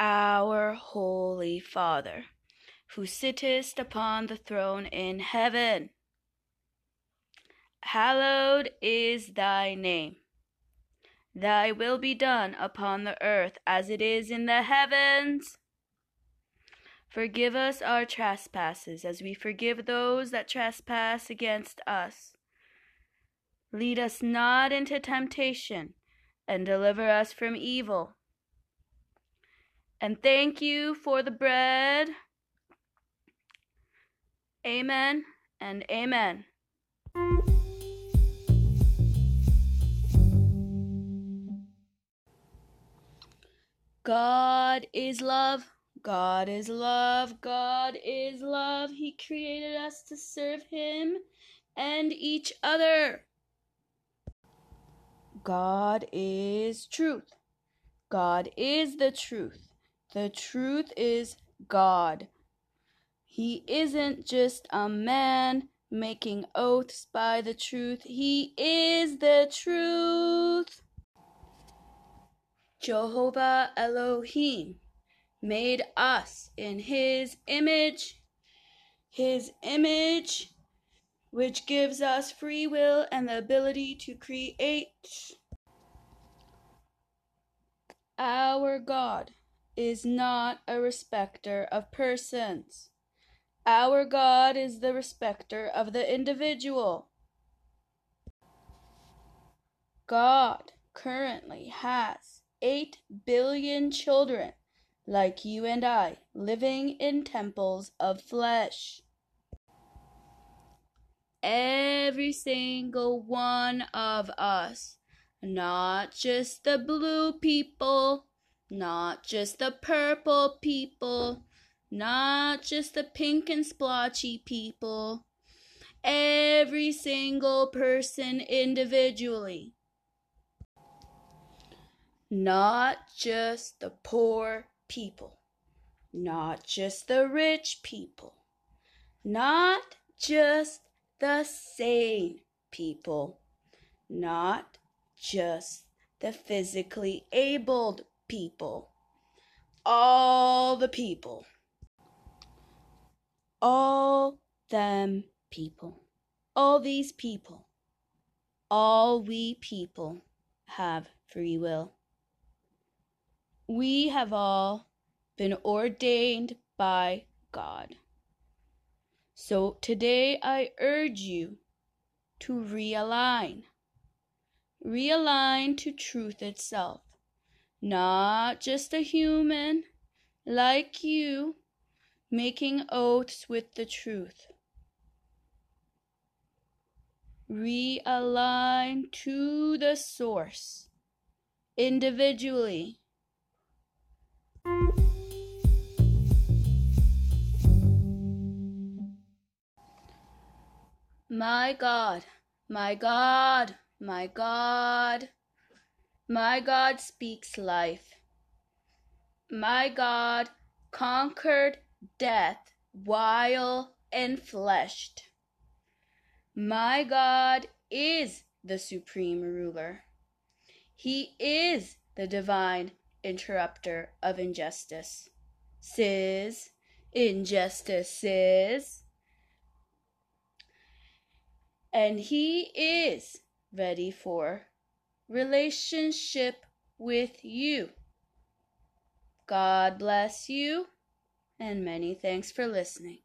Our Holy Father, who sittest upon the throne in heaven, hallowed is thy name. Thy will be done upon the earth as it is in the heavens. Forgive us our trespasses as we forgive those that trespass against us. Lead us not into temptation and deliver us from evil. And thank you for the bread. Amen and amen. God is love. God is love. God is love. He created us to serve Him and each other. God is truth. God is the truth. The truth is God. He isn't just a man making oaths by the truth. He is the truth. Jehovah Elohim made us in his image. His image, which gives us free will and the ability to create. Our God is not a respecter of persons. Our God is the respecter of the individual. God currently has 8 billion children like you and I living in temples of flesh. Every single one of us, not just the blue people, not just the purple people, not just the pink and splotchy people, every single person individually. Not just the poor people, not just the rich people, not just the sane people, not just the physically abled people, all the people, all them people, all these people, all we people have free will. We have all been ordained by God. So today I urge you to realign. Realign to truth itself, not just a human like you making oaths with the truth. Realign to the source individually My God, my God, my God, my God speaks life. My God conquered death while enfleshed. My God is the supreme ruler. He is the divine interrupter of injustice. Sis, injustices. And he is ready for relationship with you. God bless you, and many thanks for listening.